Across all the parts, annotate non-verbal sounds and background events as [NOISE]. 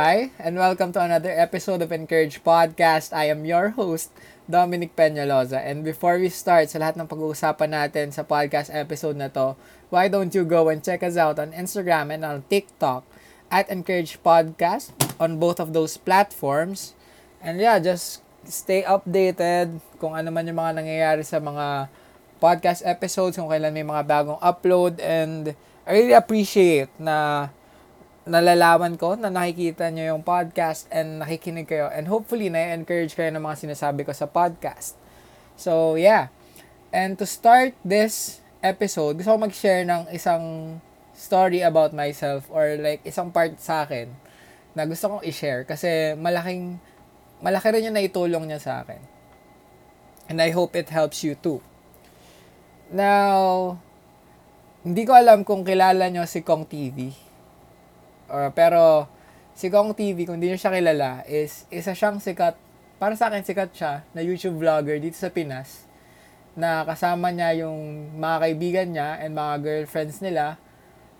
hi, and welcome to another episode of Encourage Podcast. I am your host, Dominic Peñaloza. And before we start sa lahat ng pag-uusapan natin sa podcast episode na to, why don't you go and check us out on Instagram and on TikTok at Encourage Podcast on both of those platforms. And yeah, just stay updated kung ano man yung mga nangyayari sa mga podcast episodes, kung kailan may mga bagong upload. And I really appreciate na nalalaman ko na nakikita nyo yung podcast and nakikinig kayo and hopefully na-encourage kayo ng mga sinasabi ko sa podcast. So, yeah. And to start this episode, gusto ko mag-share ng isang story about myself or like isang part sa akin na gusto kong i-share kasi malaking malaki rin yung naitulong niya sa akin. And I hope it helps you too. Now, hindi ko alam kung kilala nyo si Kong TV Or, pero, si Gong TV, kung hindi nyo siya kilala, is isa siyang sikat, para sa akin sikat siya, na YouTube vlogger dito sa Pinas, na kasama niya yung mga kaibigan niya and mga girlfriends nila,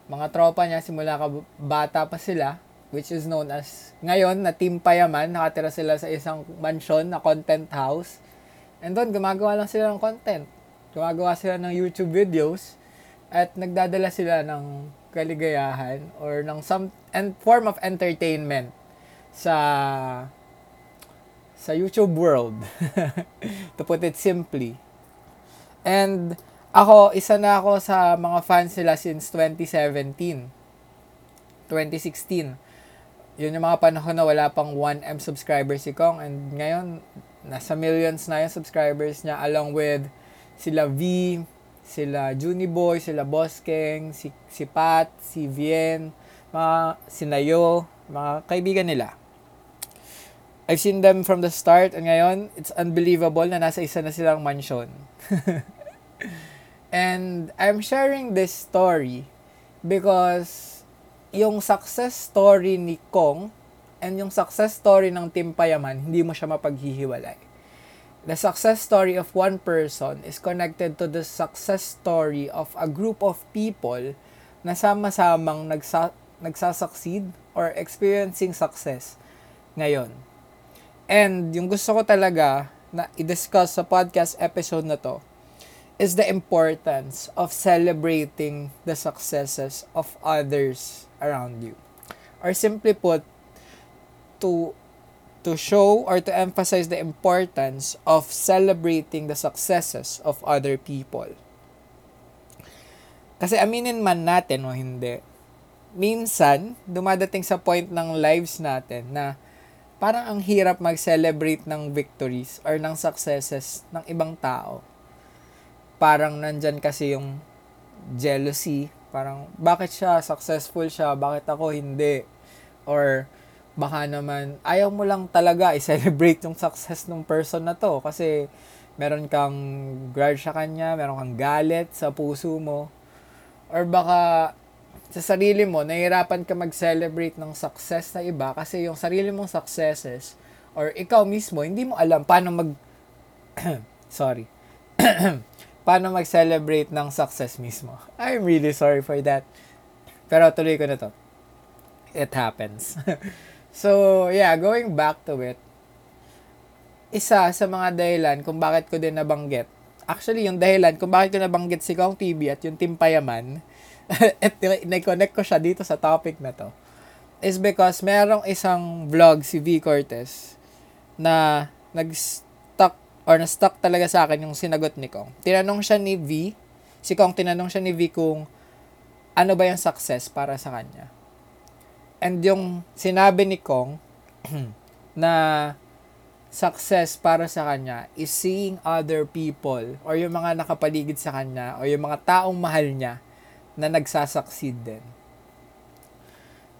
mga tropa niya, simula ka bata pa sila, which is known as, ngayon, na Team Payaman, nakatira sila sa isang mansion na content house, and doon, gumagawa lang sila ng content. Gumagawa sila ng YouTube videos, at nagdadala sila ng kaligayahan or ng some and form of entertainment sa sa YouTube world [LAUGHS] to put it simply. And ako isa na ako sa mga fans nila since 2017 2016 yun yung mga panahon na wala pang 1M subscribers si Kong. And ngayon nasa millions na yung subscribers niya along with sila V sila Juniboy, sila Boskeng, si, si Pat, si Vien, mga sinayo, mga kaibigan nila. I've seen them from the start and ngayon, it's unbelievable na nasa isa na silang mansion. [LAUGHS] and I'm sharing this story because yung success story ni Kong and yung success story ng Team Payaman, hindi mo siya mapaghihiwalay the success story of one person is connected to the success story of a group of people na sama-samang nagsa- nagsasucceed or experiencing success ngayon. And yung gusto ko talaga na i-discuss sa podcast episode na to is the importance of celebrating the successes of others around you. Or simply put, to to show or to emphasize the importance of celebrating the successes of other people. Kasi aminin man natin o hindi, minsan dumadating sa point ng lives natin na parang ang hirap mag-celebrate ng victories or ng successes ng ibang tao. Parang nandyan kasi yung jealousy, parang bakit siya successful siya, bakit ako hindi? Or baka naman ayaw mo lang talaga [LAUGHS] i-celebrate yung success ng person na to kasi meron kang grudge sa kanya, meron kang galit sa puso mo or baka sa sarili mo nahihirapan ka mag-celebrate ng success na iba kasi yung sarili mong successes or ikaw mismo hindi mo alam paano mag [CLEARS THROAT] sorry [CLEARS THROAT] paano mag-celebrate ng success mismo. I'm really sorry for that. Pero tuloy ko na to. It happens. [LAUGHS] So, yeah, going back to it, isa sa mga dahilan kung bakit ko din nabanggit, actually, yung dahilan kung bakit ko nabanggit si Kong TV at yung Team Payaman, [LAUGHS] at na-connect ko siya dito sa topic na to, is because merong isang vlog si V. Cortez na nag-stuck or na-stuck talaga sa akin yung sinagot ni Kong. Tinanong siya ni V, si Kong tinanong siya ni V kung ano ba yung success para sa kanya. And yung sinabi ni Kong [CLEARS THROAT] na success para sa kanya is seeing other people or yung mga nakapaligid sa kanya or yung mga taong mahal niya na nagsasucceed din.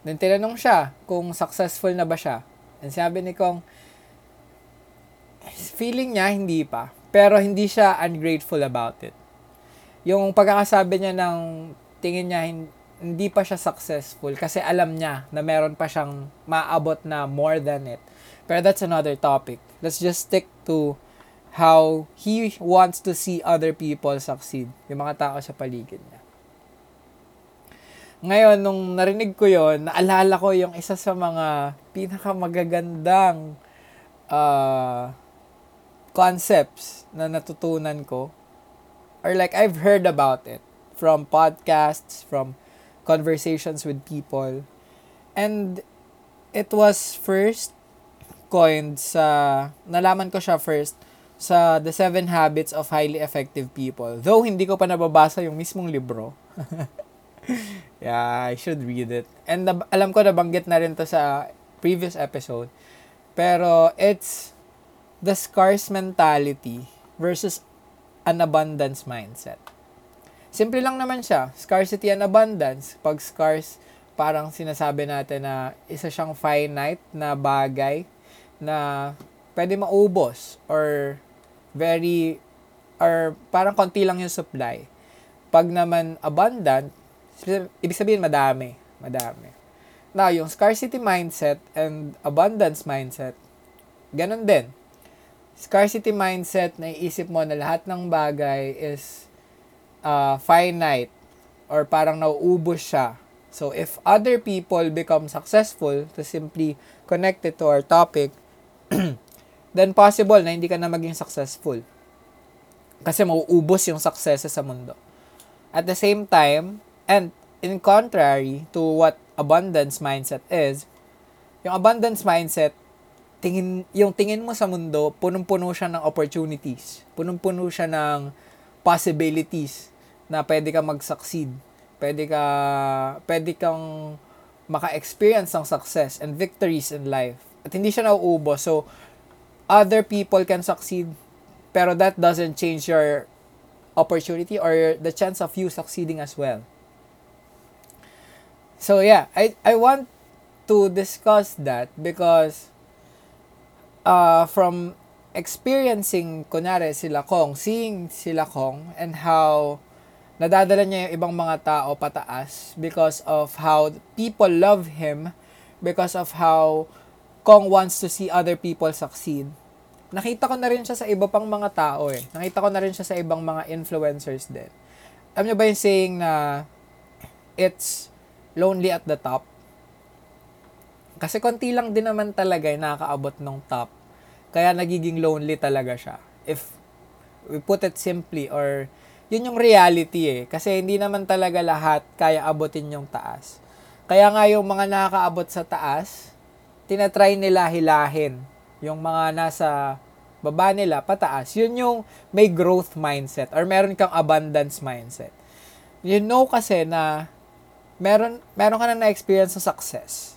Then tinanong siya kung successful na ba siya. And sabi ni Kong, feeling niya hindi pa. Pero hindi siya ungrateful about it. Yung pagkakasabi niya ng tingin niya hindi pa siya successful kasi alam niya na meron pa siyang maabot na more than it. Pero that's another topic. Let's just stick to how he wants to see other people succeed. Yung mga tao sa paligid niya. Ngayon, nung narinig ko yon naalala ko yung isa sa mga pinakamagagandang uh, concepts na natutunan ko or like I've heard about it from podcasts, from conversations with people. And it was first coined sa, nalaman ko siya first sa The Seven Habits of Highly Effective People. Though hindi ko pa nababasa yung mismong libro. [LAUGHS] yeah, I should read it. And nab- alam ko nabanggit na rin to sa previous episode. Pero it's the scarce mentality versus an abundance mindset. Simple lang naman siya. Scarcity and abundance. Pag scarce, parang sinasabi natin na isa siyang finite na bagay na pwede maubos or very or parang konti lang yung supply. Pag naman abundant, ibig sabihin madami, madami. Now, yung scarcity mindset and abundance mindset, ganun din. Scarcity mindset, naiisip mo na lahat ng bagay is uh, finite or parang nauubos siya. So, if other people become successful, to simply connect it to our topic, [CLEARS THROAT] then possible na hindi ka na maging successful. Kasi mauubos yung success sa mundo. At the same time, and in contrary to what abundance mindset is, yung abundance mindset, tingin, yung tingin mo sa mundo, punong-puno siya ng opportunities. Punong-puno siya ng possibilities na pwede kang mag-succeed. Pwede ka pwede kang maka-experience ng success and victories in life. At hindi siya nauubos. So other people can succeed pero that doesn't change your opportunity or the chance of you succeeding as well. So yeah, I I want to discuss that because uh, from experiencing kunare sila Kong, seeing sila Kong and how nadadala niya yung ibang mga tao pataas because of how people love him, because of how Kong wants to see other people succeed. Nakita ko na rin siya sa iba pang mga tao eh. Nakita ko na rin siya sa ibang mga influencers din. Alam niyo ba yung saying na it's lonely at the top? Kasi konti lang din naman talaga yung nakakaabot ng top. Kaya nagiging lonely talaga siya. If we put it simply or yun yung reality eh. Kasi hindi naman talaga lahat kaya abutin yung taas. Kaya nga yung mga nakakaabot sa taas, tinatry nila hilahin. Yung mga nasa baba nila, pataas. Yun yung may growth mindset or meron kang abundance mindset. You know kasi na meron, meron ka na na-experience sa success.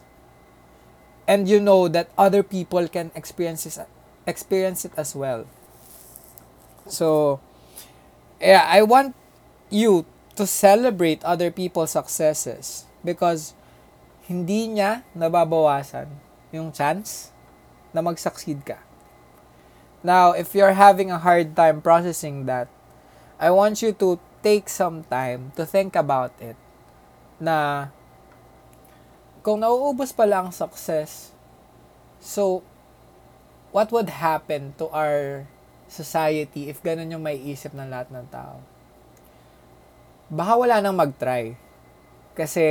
And you know that other people can experience experience it as well. So, yeah, I want you to celebrate other people's successes because hindi niya nababawasan yung chance na mag-succeed ka. Now, if you're having a hard time processing that, I want you to take some time to think about it na kung nauubos pala ang success, so what would happen to our society if ganun yung may isip ng lahat ng tao. Baka wala nang mag-try. Kasi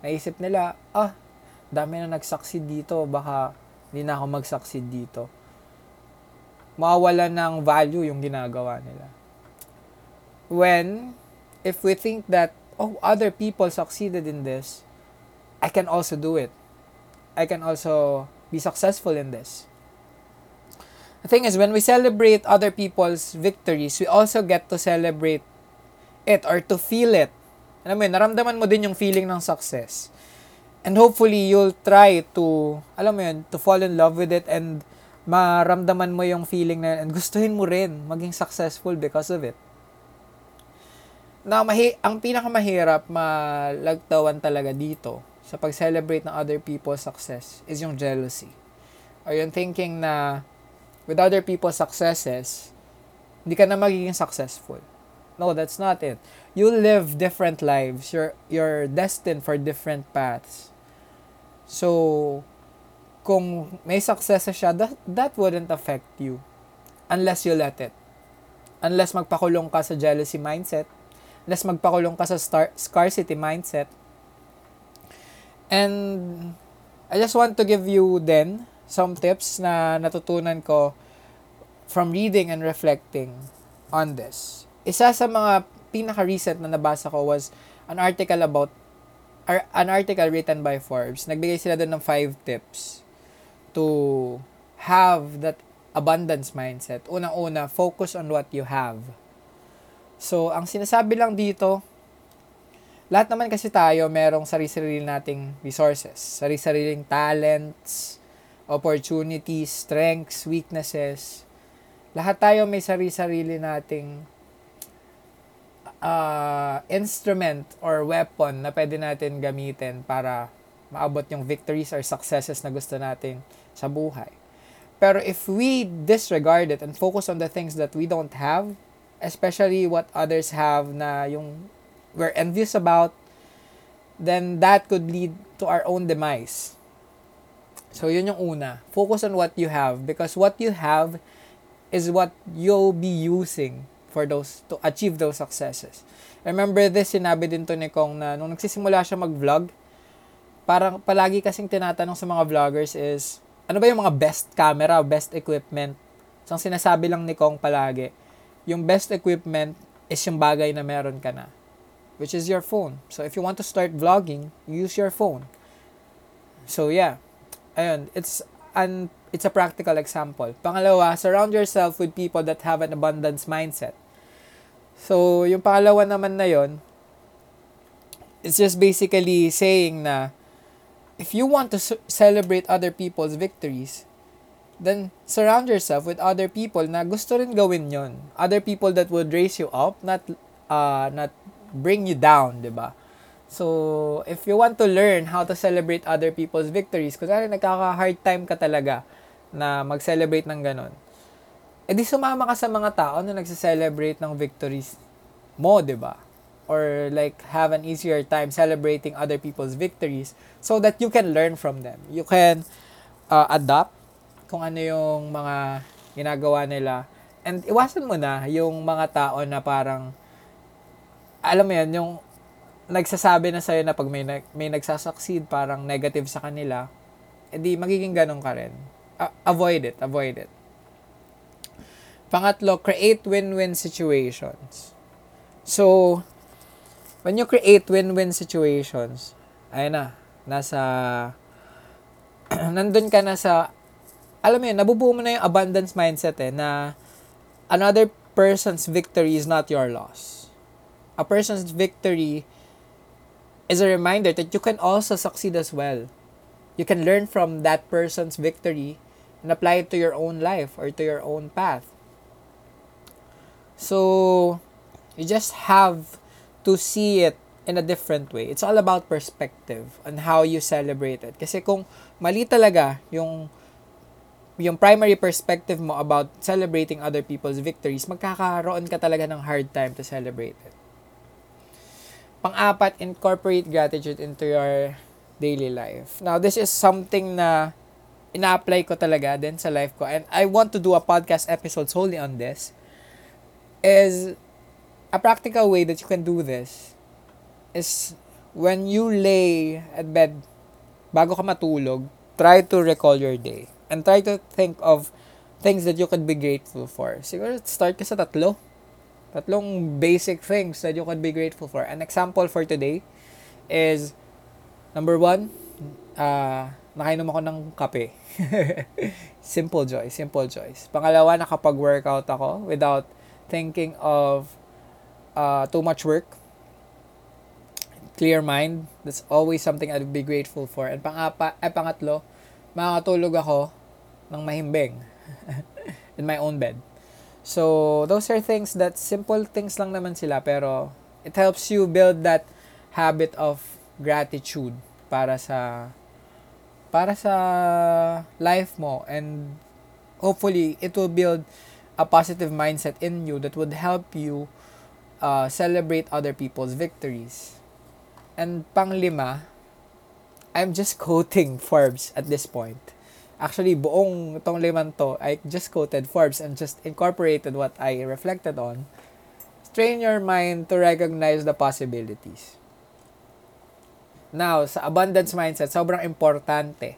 naisip nila, ah, dami na nag-succeed dito, baka hindi na ako mag-succeed dito. Mawawala ng value yung ginagawa nila. When, if we think that, oh, other people succeeded in this, I can also do it. I can also be successful in this. The thing is, when we celebrate other people's victories, we also get to celebrate it or to feel it. Alam mo yun, naramdaman mo din yung feeling ng success. And hopefully, you'll try to, alam mo yun, to fall in love with it and maramdaman mo yung feeling na and gustuhin mo rin maging successful because of it. Na mahi ang pinakamahirap malagtawan talaga dito sa pag-celebrate ng other people's success is yung jealousy. Or yung thinking na with other people's successes, hindi ka na magiging successful. No, that's not it. You live different lives. You're, you're destined for different paths. So, kung may success siya, that, that wouldn't affect you unless you let it. Unless magpakulong ka sa jealousy mindset, unless magpakulong ka sa star, scarcity mindset. And I just want to give you then some tips na natutunan ko from reading and reflecting on this. Isa sa mga pinaka-recent na nabasa ko was an article about ar- an article written by Forbes. Nagbigay sila doon ng five tips to have that abundance mindset. Unang-una, focus on what you have. So, ang sinasabi lang dito, lahat naman kasi tayo merong sarili-sarili nating resources, sarili-sariling talents, opportunities, strengths, weaknesses. Lahat tayo may sarili-sarili nating uh, instrument or weapon na pwede natin gamitin para maabot yung victories or successes na gusto natin sa buhay. Pero if we disregard it and focus on the things that we don't have, especially what others have na yung we're envious about, then that could lead to our own demise. So, yun yung una. Focus on what you have because what you have is what you'll be using for those, to achieve those successes. Remember this, sinabi din to ni Kong na nung nagsisimula siya mag-vlog, parang palagi kasing tinatanong sa mga vloggers is, ano ba yung mga best camera, best equipment? So, ang sinasabi lang ni Kong palagi, yung best equipment is yung bagay na meron ka na which is your phone. So if you want to start vlogging, use your phone. So yeah. Ayun, it's an it's a practical example. Pangalawa, surround yourself with people that have an abundance mindset. So, yung pangalawa naman na yon, it's just basically saying na if you want to celebrate other people's victories, then surround yourself with other people na gusto rin gawin yon. Other people that would raise you up, not uh, not bring you down, 'di ba? So, if you want to learn how to celebrate other people's victories, kunwari nagkaka-hard time ka talaga na mag-celebrate ng ganon, edi sumama ka sa mga tao na nagse-celebrate ng victories mo, 'di ba? Or like have an easier time celebrating other people's victories so that you can learn from them. You can uh, adapt kung ano yung mga ginagawa nila. And iwasan mo na yung mga tao na parang alam mo yan, yung nagsasabi na sa'yo na pag may, may nagsasucceed, parang negative sa kanila, edi magiging ganun ka rin. Uh, avoid it, avoid it. Pangatlo, create win-win situations. So, when you create win-win situations, ayun na, nasa, [CLEARS THROAT] nandun ka na sa, alam mo yun, nabubuo mo na yung abundance mindset eh, na another person's victory is not your loss a person's victory is a reminder that you can also succeed as well. You can learn from that person's victory and apply it to your own life or to your own path. So, you just have to see it in a different way. It's all about perspective and how you celebrate it. Kasi kung mali talaga yung yung primary perspective mo about celebrating other people's victories, magkakaroon ka talaga ng hard time to celebrate it. Pang-apat, incorporate gratitude into your daily life. Now, this is something na ina-apply ko talaga din sa life ko. And I want to do a podcast episode solely on this. Is a practical way that you can do this is when you lay at bed bago ka matulog, try to recall your day. And try to think of things that you could be grateful for. Siguro start ka sa tatlo Tatlong basic things that you can be grateful for. An example for today is, number one, uh, nakainom ako ng kape. [LAUGHS] simple joy, simple joys. Pangalawa, nakapag-workout ako without thinking of uh, too much work. Clear mind, that's always something I'd be grateful for. And pangapa, ay pangatlo, makakatulog ako ng mahimbing [LAUGHS] in my own bed. So, those are things that simple things lang naman sila pero it helps you build that habit of gratitude para sa para sa life mo and hopefully it will build a positive mindset in you that would help you uh, celebrate other people's victories. And panglima, I'm just quoting [LAUGHS] Forbes at this point. Actually, buong itong liman to, I just quoted Forbes and just incorporated what I reflected on. Train your mind to recognize the possibilities. Now, sa abundance mindset, sobrang importante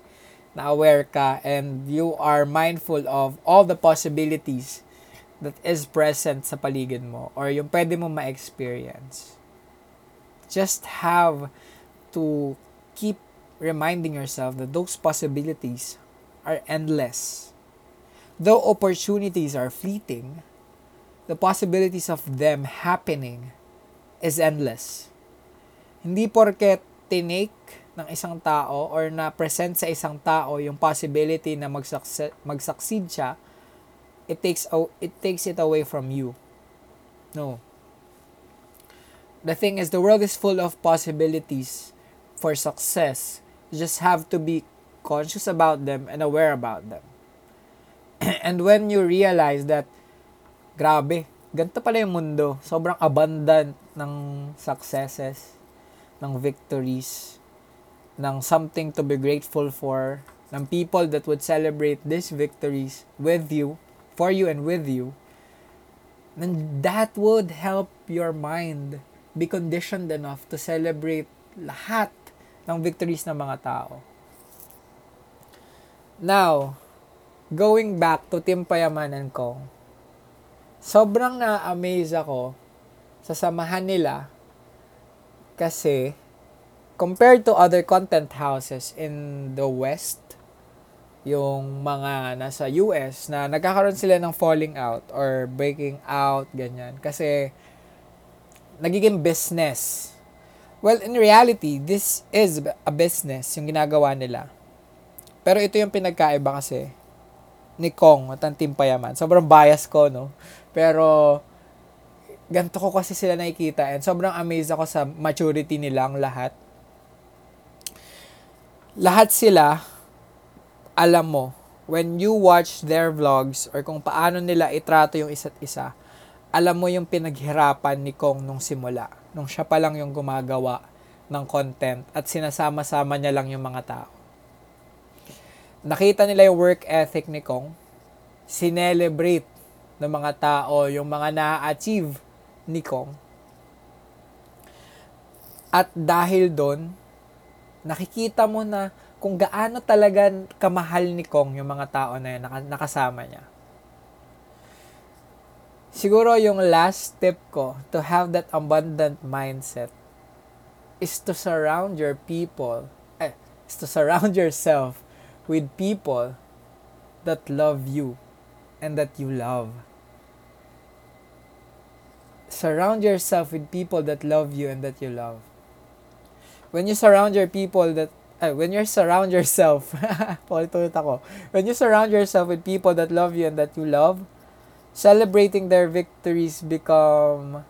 na aware ka and you are mindful of all the possibilities that is present sa paligid mo or yung pwede mo ma-experience. Just have to keep reminding yourself that those possibilities are endless. Though opportunities are fleeting, the possibilities of them happening is endless. Hindi porket tinake ng isang tao or na present sa isang tao yung possibility na mag-succeed, mag-succeed siya, it takes it takes it away from you. No. The thing is the world is full of possibilities for success. You just have to be conscious about them and aware about them. [CLEARS THROAT] and when you realize that grabe, ganito pala yung mundo. Sobrang abundant ng successes, ng victories, ng something to be grateful for, ng people that would celebrate these victories with you, for you and with you, then that would help your mind be conditioned enough to celebrate lahat ng victories ng mga tao. Now, going back to Team Payamanan ko, sobrang na-amaze ako sa samahan nila kasi compared to other content houses in the West, yung mga nasa US na nagkakaroon sila ng falling out or breaking out, ganyan. Kasi nagiging business. Well, in reality, this is a business, yung ginagawa nila. Pero ito yung pinagkaiba kasi ni Kong at ang Team Payaman. Sobrang bias ko, no? Pero, ganito ko kasi sila nakikita and sobrang amazed ako sa maturity nilang lahat lahat sila, alam mo, when you watch their vlogs or kung paano nila itrato yung isa't isa, alam mo yung pinaghirapan ni Kong nung simula. Nung siya pa lang yung gumagawa ng content at sinasama-sama niya lang yung mga tao. Nakita nila yung work ethic ni Kong, sinelebrate ng mga tao yung mga na-achieve ni Kong. At dahil doon, nakikita mo na kung gaano talaga kamahal ni Kong yung mga tao na yun, nakasama niya. Siguro yung last tip ko to have that abundant mindset is to surround your people, eh, is to surround [LAUGHS] yourself with people that love you and that you love. Surround yourself with people that love you and that you love when you surround your people that uh, when you surround yourself [LAUGHS] ako when you surround yourself with people that love you and that you love celebrating their victories become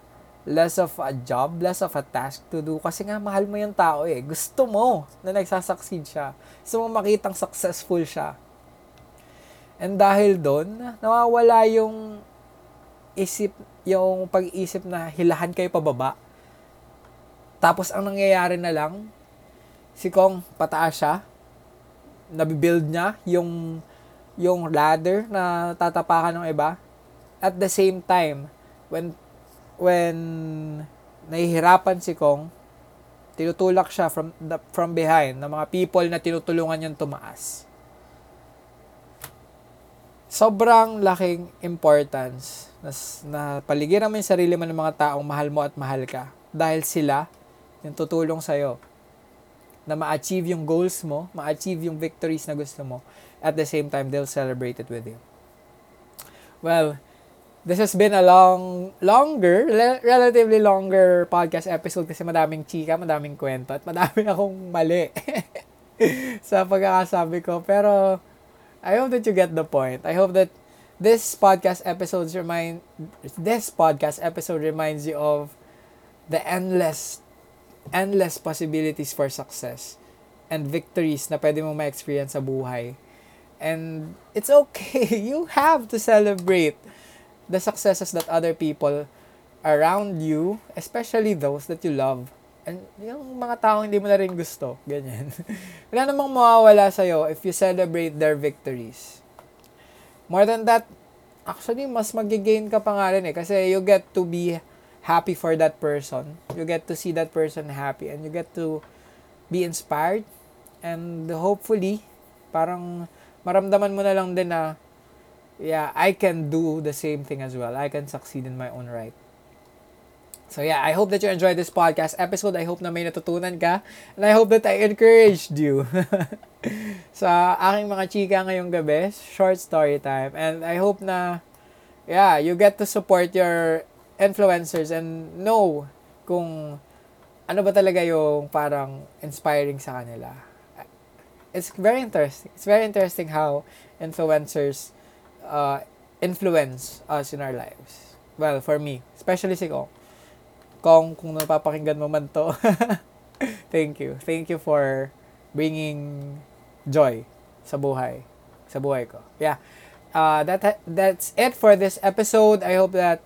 less of a job, less of a task to do. Kasi nga, mahal mo yung tao eh. Gusto mo na nagsasucceed siya. Gusto mo makitang successful siya. And dahil doon, nawawala yung isip, yung pag-iisip na hilahan kayo pababa. Tapos ang nangyayari na lang, si Kong pataas siya, nabibuild niya yung yung ladder na tatapakan ng iba. At the same time, when when nahihirapan si Kong, tinutulak siya from the, from behind ng mga people na tinutulungan niyang tumaas. Sobrang laking importance na, na paligiran mo yung sarili mo ng mga taong mahal mo at mahal ka. Dahil sila, yung tutulong sa'yo na ma-achieve yung goals mo, ma-achieve yung victories na gusto mo. At the same time, they'll celebrate it with you. Well, this has been a long, longer, relatively longer podcast episode kasi madaming chika, madaming kwento, at madami [LAUGHS] akong mali [LAUGHS] sa pagkakasabi ko. Pero, I hope that you get the point. I hope that this podcast episodes remind, this podcast episode reminds you of the endless endless possibilities for success and victories na pwede mong ma-experience sa buhay. And it's okay. [LAUGHS] You have to celebrate the successes that other people around you, especially those that you love. And yung mga taong hindi mo na rin gusto, ganyan. [LAUGHS] Wala namang mawawala sa'yo if you celebrate their victories. More than that, actually, mas magigain ka pa nga rin eh. Kasi you get to be happy for that person. You get to see that person happy and you get to be inspired and hopefully Parang maramdaman mo na lang din na yeah, I can do the same thing as well. I can succeed in my own right. So yeah, I hope that you enjoyed this podcast episode. I hope na may natutunan ka. And I hope that I encouraged you. [LAUGHS] sa aking mga chika ngayong gabi, short story time. And I hope na, yeah, you get to support your influencers and know kung ano ba talaga yung parang inspiring sa kanila. It's very interesting. It's very interesting how influencers uh, influence us in our lives. Well, for me, especially si Kong kung kung napapakinggan mo man to. [LAUGHS] thank you. Thank you for bringing joy sa buhay. Sa buhay ko. Yeah. Uh, that that's it for this episode. I hope that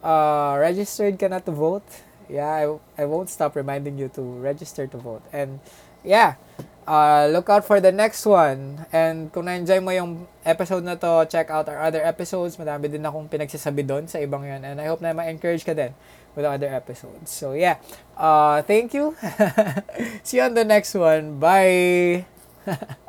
uh, registered ka na to vote. Yeah, I, I won't stop reminding you to register to vote. And yeah, uh, look out for the next one. And kung na-enjoy mo yung episode na to, check out our other episodes. Madami din akong pinagsasabi doon sa ibang yan. And I hope na ma-encourage ka din with other episodes. So yeah, uh, thank you. [LAUGHS] See you on the next one. Bye. [LAUGHS]